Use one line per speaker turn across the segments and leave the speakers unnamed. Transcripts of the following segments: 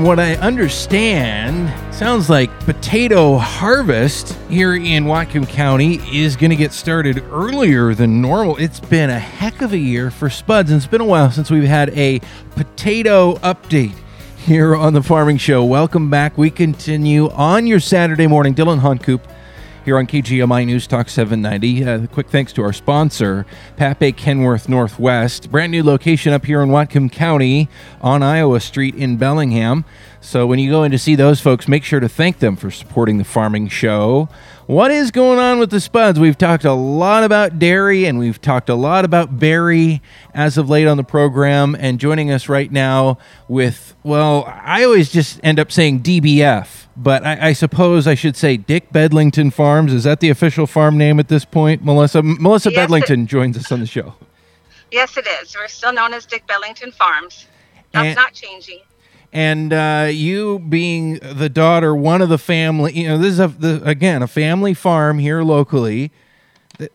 from what I understand, sounds like potato harvest here in Whatcom County is going to get started earlier than normal. It's been a heck of a year for spuds, and it's been a while since we've had a potato update here on the Farming Show. Welcome back. We continue on your Saturday morning. Dylan Honcoop here on KGMI News Talk 790. Uh, quick thanks to our sponsor, Pape Kenworth Northwest. Brand new location up here in Whatcom County on Iowa Street in Bellingham. So when you go in to see those folks, make sure to thank them for supporting the farming show. What is going on with the spuds? We've talked a lot about dairy and we've talked a lot about berry as of late on the program. And joining us right now with, well, I always just end up saying DBF, but I, I suppose I should say Dick Bedlington Farms. Is that the official farm name at this point? Melissa Melissa
Yes, it-
Bedlington joins us on the show.
Yes, it is. We're still known as Dick Bedlington Farms. That's
And-
not changing.
And uh, you being the daughter, one of the family, you know, this is a the, again a family farm here locally.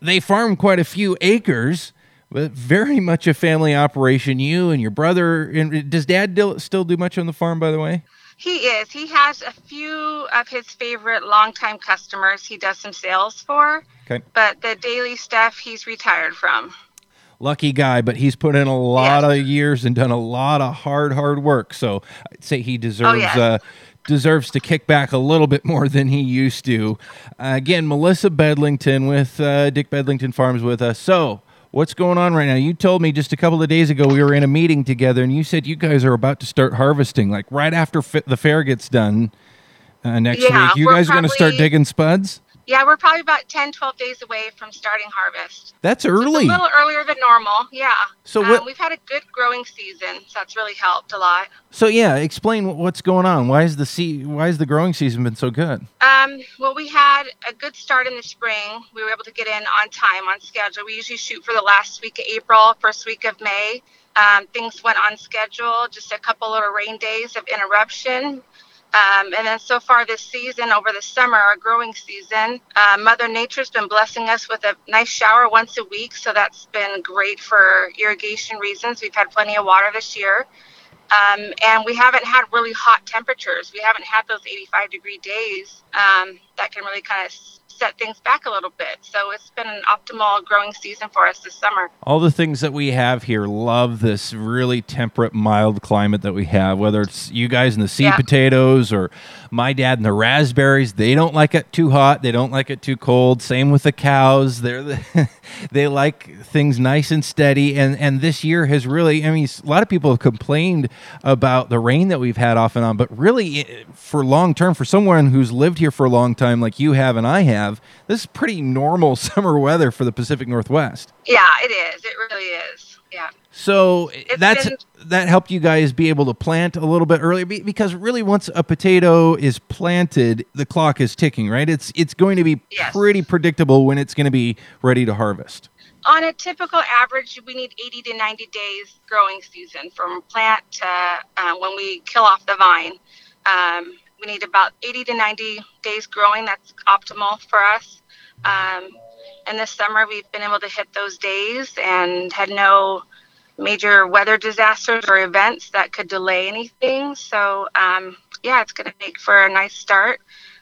They farm quite a few acres, but very much a family operation. You and your brother, and does Dad still do much on the farm? By the way,
He is. He has a few of his favorite longtime customers he does some sales for,
okay,
but the daily stuff he's retired from.
Lucky guy, but he's put in a lot
Yes.
of years and done a lot of hard, hard work. So I'd say he deserves.
yes.
uh, Deserves to kick back a little bit more than he used to. Uh, again, Melissa Bedlington with uh, Dick Bedlington Farms with us. So, what's going on right now? You told me just a couple of days ago we were in a meeting together, and you said you guys are about to start harvesting, like right after the fair gets done uh, next
Yeah,
week. You guys are going to start digging spuds.
Yeah, we're probably about 10, 12 days away from starting harvest.
That's early.
a little earlier than normal, yeah.
So
Um, we've had a good growing season, so that's really helped a lot.
So yeah, explain what's going on. Why is the se- Why has the growing season been so good?
Um, well, we had a good start in the spring. We were able to get in on time, on schedule. We usually shoot for the last week of April, first week of May. Um, things went on schedule, just a couple little rain days of interruption. Um, and then so far this season, over the summer, our growing season, uh, Mother Nature's been blessing us with a nice shower once a week. So that's been great for irrigation reasons. We've had plenty of water this year. Um, and we haven't had really hot temperatures. We haven't had those 85 degree days um, that can really kind of set things back a little bit. So it's been an optimal growing season for us this summer.
All the things that we have here love this really temperate, mild climate that we have. Whether it's you guys in the seed
Yeah.
potatoes or my dad and the raspberries, they don't like it too hot. They don't like it too cold. Same with the cows. They're the, they like things nice and steady. And and this year has really, I mean, a lot of people have complained about the rain that we've had off and on, but really, eh, for long term, for someone who's lived here for a long time, like you have and I have, this is pretty normal summer weather for the Pacific Northwest.
Yeah, it is. It really is. Yeah.
So that's
been-
that helped you guys be able to plant a little bit earlier because really once a potato is planted, the clock is ticking, right? It's it's going to be
Yes.
pretty predictable when it's going to be ready to harvest.
On a typical average, we need 80 to 90 days growing season from plant to uh, when we kill off the vine. Um, we need about 80 to 90 days growing. That's optimal for us. Um, and this summer, we've been able to hit those days and had no major weather disasters or events that could delay anything. So, um, yeah, it's going to make for a nice start,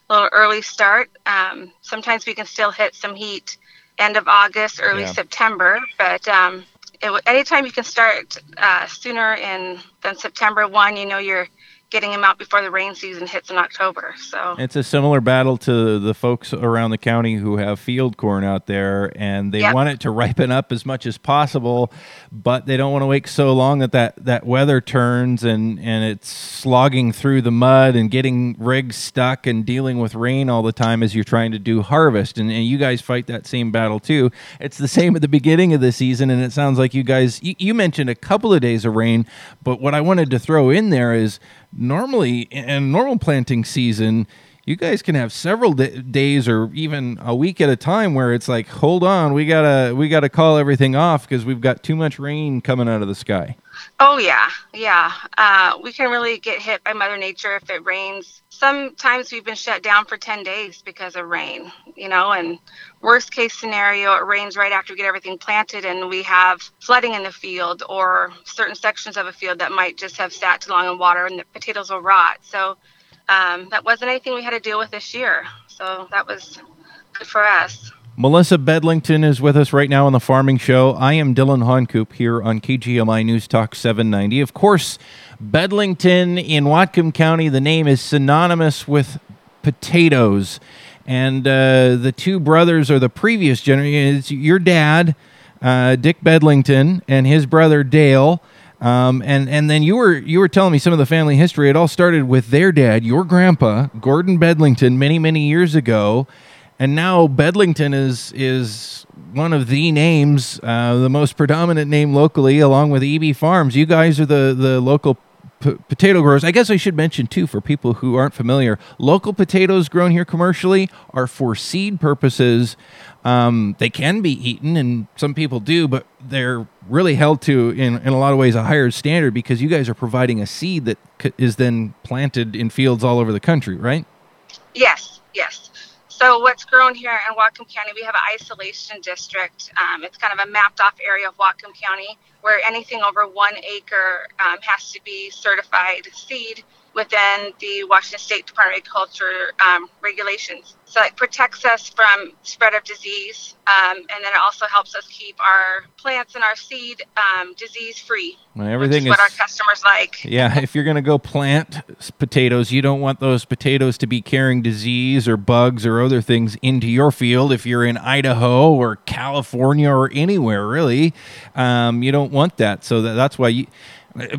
a little early start. Um, sometimes we can still hit some heat end of August, early
Yeah.
September, but um, it, anytime you can start uh, sooner in than September 1, you know you're getting them out before the rain season hits in October. So,
It's a similar battle to the folks around the county who have field corn out there, and they
Yep.
want it to ripen up as much as possible, but they don't want to wait so long that that, that weather turns and, and it's slogging through the mud and getting rigs stuck and dealing with rain all the time as you're trying to do harvest. And, and you guys fight that same battle too. It's the same at the beginning of the season, and it sounds like you guys, you, you mentioned a couple of days of rain, but what I wanted to throw in there is normally in normal planting season you guys can have several d- days or even a week at a time where it's like, hold on, we gotta we gotta call everything off because we've got too much rain coming out of the sky.
Oh yeah, yeah. Uh, we can really get hit by Mother Nature if it rains. Sometimes we've been shut down for ten days because of rain. You know, and worst case scenario, it rains right after we get everything planted, and we have flooding in the field or certain sections of a field that might just have sat too long in water, and the potatoes will rot. So um, that wasn't anything we had to deal with this year. So that was good for us.
Melissa Bedlington is with us right now on the Farming Show. I am Dylan Honcoop here on KGMI News Talk 790. Of course, Bedlington in Whatcom County, the name is synonymous with potatoes. And uh, the two brothers are the previous generation. It's your dad, uh, Dick Bedlington, and his brother Dale. Um, and and then you were you were telling me some of the family history. It all started with their dad, your grandpa, Gordon Bedlington, many many years ago and now Bedlington is is one of the names, uh, the most predominant name locally, along with EB Farms. You guys are the the local p- potato growers. I guess I should mention too for people who aren't familiar, local potatoes grown here commercially are for seed purposes. Um, they can be eaten, and some people do, but they're really held to in, in a lot of ways a higher standard because you guys are providing a seed that c- is then planted in fields all over the country, right?
Yes, yes. So what's grown here in Whatcom County, we have an isolation district. Um, it's kind of a mapped off area of Whatcom County where anything over one acre um, has to be certified seed within the Washington State Department of Agriculture um, regulations. So it protects us from spread of disease, um, and then it also helps us keep our plants and our seed um, disease free.
Well, everything
is what our customers like.
Yeah, if you're going to go plant potatoes, you don't want those potatoes to be carrying disease or bugs or other things into your field. If you're in Idaho or California or anywhere really, um, you don't want that. So that, that's why you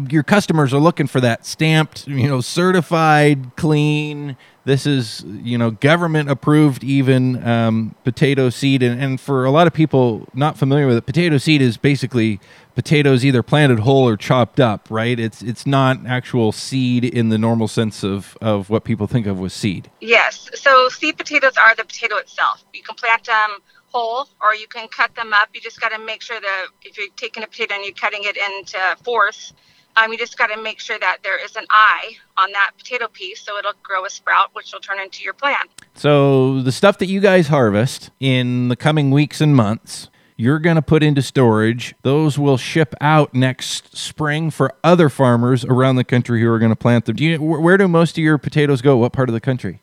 your customers are looking for that stamped, you know, certified, clean. This is, you know, government approved, even um, potato seed. And, and for a lot of people not familiar with it, potato seed is basically potatoes either planted whole or chopped up, right? It's it's not actual seed in the normal sense of, of what people think of with seed.
Yes. So seed potatoes are the potato itself. You can plant them whole or you can cut them up. You just got to make sure that if you're taking a potato and you're cutting it into fourths, um, you just got to make sure that there is an eye on that potato piece so it'll grow a sprout, which will turn into your plant.
So, the stuff that you guys harvest in the coming weeks and months, you're going to put into storage. Those will ship out next spring for other farmers around the country who are going to plant them. Do you, where do most of your potatoes go? What part of the country?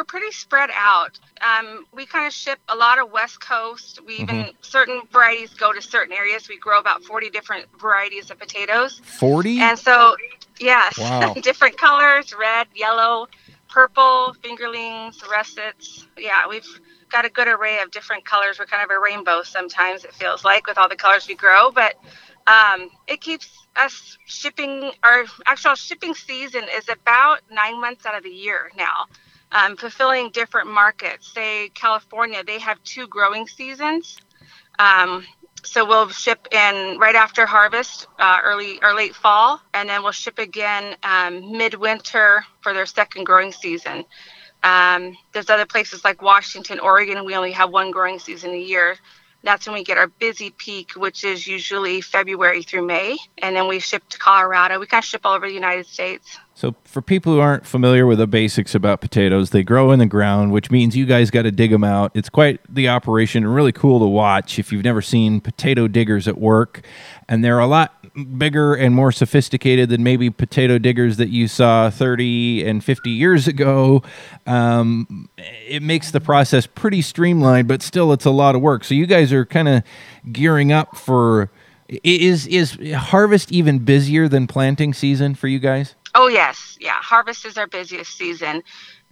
We're pretty spread out. Um, we kind of ship a lot of West Coast. We even mm-hmm. certain varieties go to certain areas. We grow about forty different varieties of potatoes.
Forty.
And so, yes,
wow.
different colors: red, yellow, purple, fingerlings, russets. Yeah, we've got a good array of different colors. We're kind of a rainbow sometimes. It feels like with all the colors we grow, but um, it keeps us shipping. Our actual shipping season is about nine months out of the year now, um, fulfilling different markets. Say California, they have two growing seasons. Um, so we'll ship in right after harvest, uh, early or late fall, and then we'll ship again um, midwinter for their second growing season. Um, there's other places like Washington, Oregon. We only have one growing season a year that's when we get our busy peak, which is usually February through May. And then we ship to Colorado. We kind of ship all over the United States.
So, for people who aren't familiar with the basics about potatoes, they grow in the ground, which means you guys got to dig them out. It's quite the operation and really cool to watch if you've never seen potato diggers at work. And they're a lot bigger and more sophisticated than maybe potato diggers that you saw 30 and 50 years ago. Um, it makes the process pretty streamlined, but still, it's a lot of work. So, you guys are kind of gearing up for. Is is harvest even busier than planting season for you guys?
Oh yes, yeah. Harvest is our busiest season.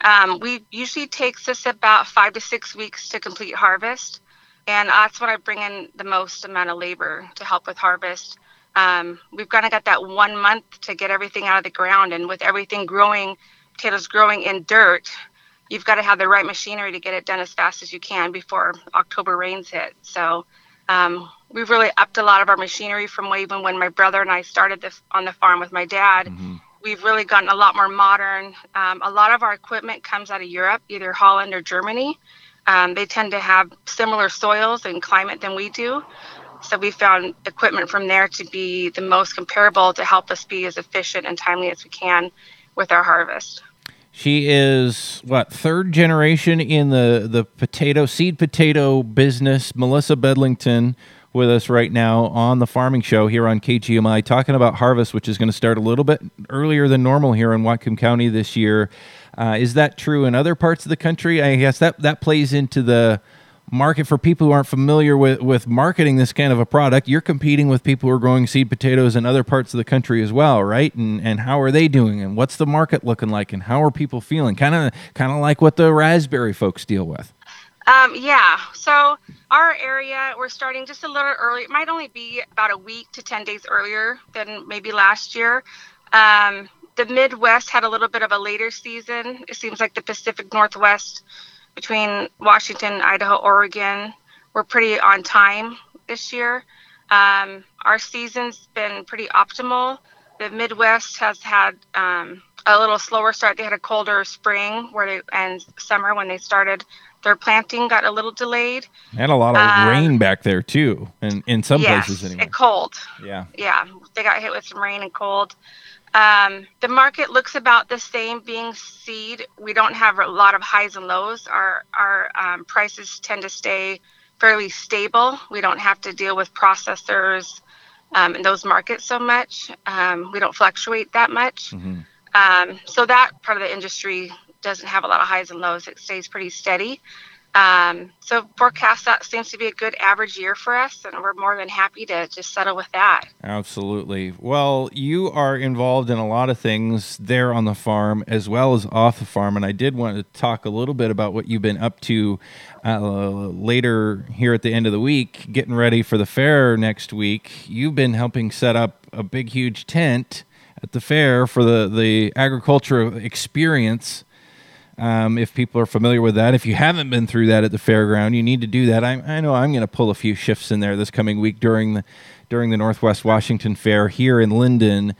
Um, we usually takes us about five to six weeks to complete harvest, and that's when I bring in the most amount of labor to help with harvest. Um, we've kind of got that one month to get everything out of the ground, and with everything growing, potatoes growing in dirt, you've got to have the right machinery to get it done as fast as you can before October rains hit. So um, we've really upped a lot of our machinery from even when my brother and I started this on the farm with my dad. Mm-hmm we've really gotten a lot more modern. Um, a lot of our equipment comes out of Europe, either Holland or Germany. Um, they tend to have similar soils and climate than we do. So we found equipment from there to be the most comparable to help us be as efficient and timely as we can with our harvest.
She is what third generation in the the potato seed potato business. Melissa Bedlington with us right now on the farming show here on KGMI, talking about harvest, which is going to start a little bit earlier than normal here in Whatcom County this year. Uh, is that true in other parts of the country? I guess that that plays into the market for people who aren't familiar with, with marketing this kind of a product. You're competing with people who are growing seed potatoes in other parts of the country as well, right? And and how are they doing? And what's the market looking like? And how are people feeling? Kind of kind of like what the raspberry folks deal with.
Um, yeah. So our area, we're starting just a little early. It might only be about a week to ten days earlier than maybe last year. Um, the Midwest had a little bit of a later season. It seems like the Pacific Northwest between Washington, Idaho, Oregon. We're pretty on time this year. Um, our season's been pretty optimal. The Midwest has had um, a little slower start. They had a colder spring where they and summer when they started their planting got a little delayed.
Had a lot of um, rain back there too, and in some
yes,
places anyway.
And cold.
Yeah.
Yeah, they got hit with some rain and cold. Um, the market looks about the same being seed. We don't have a lot of highs and lows. Our our um, prices tend to stay fairly stable. We don't have to deal with processors um, in those markets so much. Um, we don't fluctuate that much. Mm-hmm. Um, so that part of the industry doesn't have a lot of highs and lows. It stays pretty steady. Um, so forecast that seems to be a good average year for us, and we're more than happy to just settle with that.
Absolutely. Well, you are involved in a lot of things there on the farm as well as off the farm, and I did want to talk a little bit about what you've been up to uh, later here at the end of the week, getting ready for the fair next week. You've been helping set up a big, huge tent at the fair for the the agriculture experience um, if people are familiar with that, if you haven't been through that at the fairground, you need to do that. I, I know I'm going to pull a few shifts in there this coming week during the during the Northwest Washington Fair here in Lynden.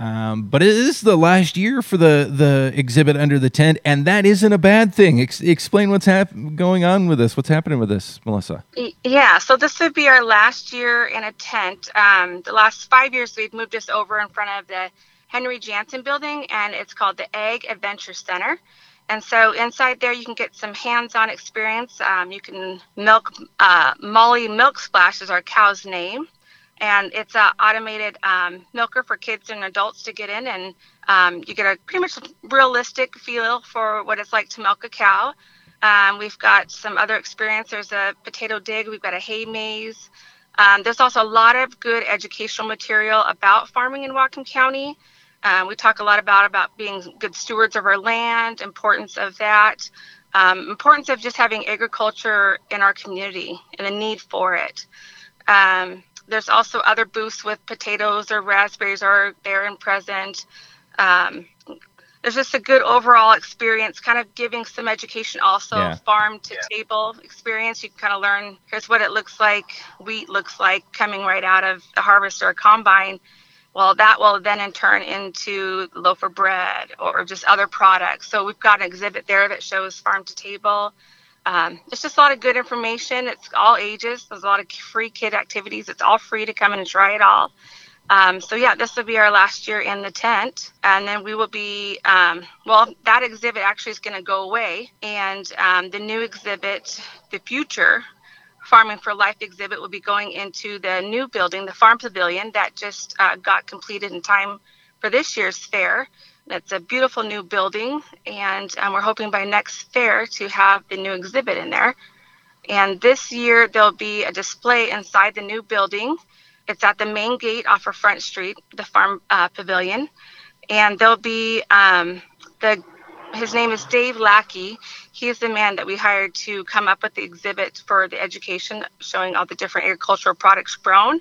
Um, but it is the last year for the the exhibit under the tent, and that isn't a bad thing. Ex- explain what's hap- going on with this. What's happening with this, Melissa?
Yeah, so this would be our last year in a tent. Um, the last five years, we've moved us over in front of the Henry Jansen building, and it's called the Ag Adventure Center. And so inside there, you can get some hands-on experience. Um, you can milk uh, Molly Milk Splash is our cow's name, and it's an automated um, milker for kids and adults to get in, and um, you get a pretty much realistic feel for what it's like to milk a cow. Um, we've got some other experience. There's a potato dig. We've got a hay maze. Um, there's also a lot of good educational material about farming in Whatcom County. Um, we talk a lot about about being good stewards of our land, importance of that, um, importance of just having agriculture in our community and the need for it. Um, there's also other booths with potatoes or raspberries are there and present. Um, there's just a good overall experience, kind of giving some education also, yeah. farm to yeah. table experience. You can kind of learn here's what it looks like, wheat looks like coming right out of the harvest or combine well, that will then in turn into loaf of bread or just other products. So we've got an exhibit there that shows farm to table. Um, it's just a lot of good information. It's all ages. There's a lot of free kid activities. It's all free to come and try it all. Um, so yeah, this will be our last year in the tent, and then we will be. Um, well, that exhibit actually is going to go away, and um, the new exhibit, the future, Farming for Life exhibit will be going into the new building, the Farm Pavilion, that just uh, got completed in time for this year's fair. It's a beautiful new building, and um, we're hoping by next fair to have the new exhibit in there. And this year, there'll be a display inside the new building. It's at the main gate off of Front Street, the Farm uh, Pavilion. And there'll be um, the his name is Dave Lackey. He is the man that we hired to come up with the exhibit for the education, showing all the different agricultural products grown.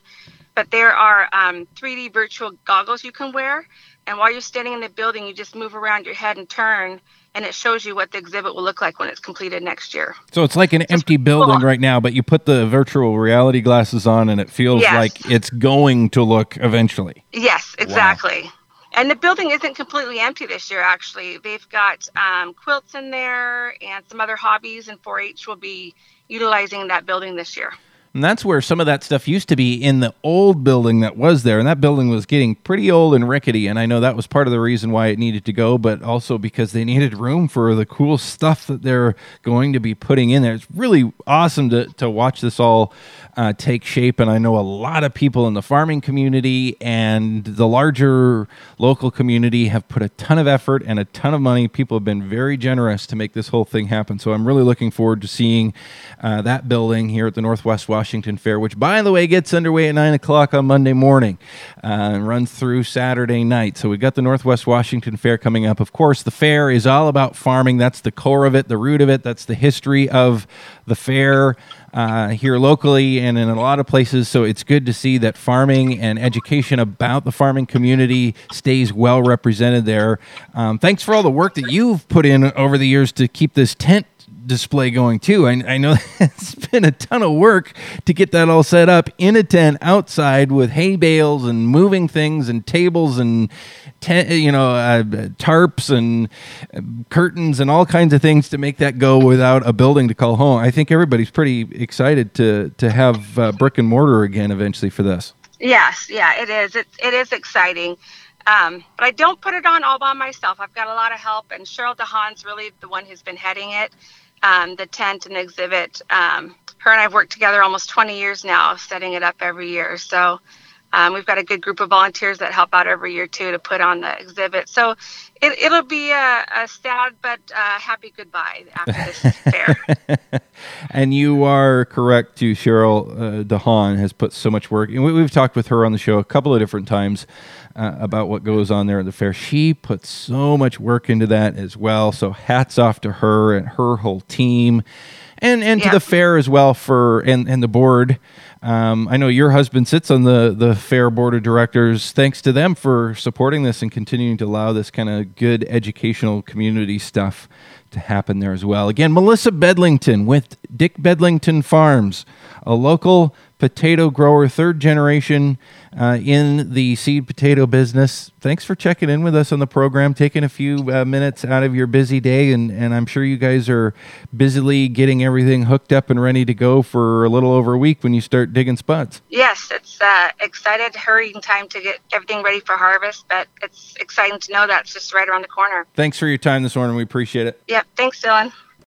But there are um, 3D virtual goggles you can wear, and while you're standing in the building, you just move around your head and turn, and it shows you what the exhibit will look like when it's completed next year.
So it's like an empty building cool. right now, but you put the virtual reality glasses on, and it feels yes. like it's going to look eventually.
Yes, exactly. Wow And the building isn't completely empty this year, actually. They've got um, quilts in there and some other hobbies, and 4 H will be utilizing that building this year.
And that's where some of that stuff used to be in the old building that was there. And that building was getting pretty old and rickety. And I know that was part of the reason why it needed to go, but also because they needed room for the cool stuff that they're going to be putting in there. It's really awesome to, to watch this all uh, take shape. And I know a lot of people in the farming community and the larger local community have put a ton of effort and a ton of money. People have been very generous to make this whole thing happen. So I'm really looking forward to seeing uh, that building here at the Northwest Washington Fair, which, by the way, gets underway at 9 o'clock on Monday morning uh, and runs through Saturday night. So we've got the Northwest Washington Fair coming up. Of course, the fair is all about farming. That's the core of it, the root of it. That's the history of the fair uh, here locally and in a lot of places. So it's good to see that farming and education about the farming community stays well represented there. Um, thanks for all the work that you've put in over the years to keep this tent display going too. I, I know it's been a ton of work to get that all set up in a tent outside with hay bales and moving things and tables and tent, you know uh, tarps and uh, curtains and all kinds of things to make that go without a building to call home. I think everybody's pretty excited to to have uh, brick and mortar again eventually for this.
Yes, yeah, it is. It it is exciting. Um, but I don't put it on all by myself. I've got a lot of help, and Cheryl DeHaan's really the one who's been heading it um, the tent and the exhibit. Um, her and I've worked together almost 20 years now, setting it up every year. So um, we've got a good group of volunteers that help out every year too to put on the exhibit. So it, will be a, a, sad but uh, happy goodbye after this fair.
and you are correct too. Cheryl uh, DeHaan has put so much work, and we, have talked with her on the show a couple of different times uh, about what goes on there at the fair. She puts so much work into that as well. So hats off to her and her whole team, and and yeah. to the fair as well for and and the board. Um, I know your husband sits on the the fair board of directors. Thanks to them for supporting this and continuing to allow this kind of good educational community stuff to happen there as well. Again, Melissa Bedlington with Dick Bedlington Farms, a local potato grower, third generation uh, in the seed potato business. Thanks for checking in with us on the program, taking a few uh, minutes out of your busy day. And, and I'm sure you guys are busily getting everything hooked up and ready to go for a little over a week when you start digging spuds.
Yes, it's uh, excited, hurrying time to get everything ready for harvest, but it's exciting to know that's just right around the corner.
Thanks for your time this morning. We appreciate it.
Yep. Thanks, Dylan.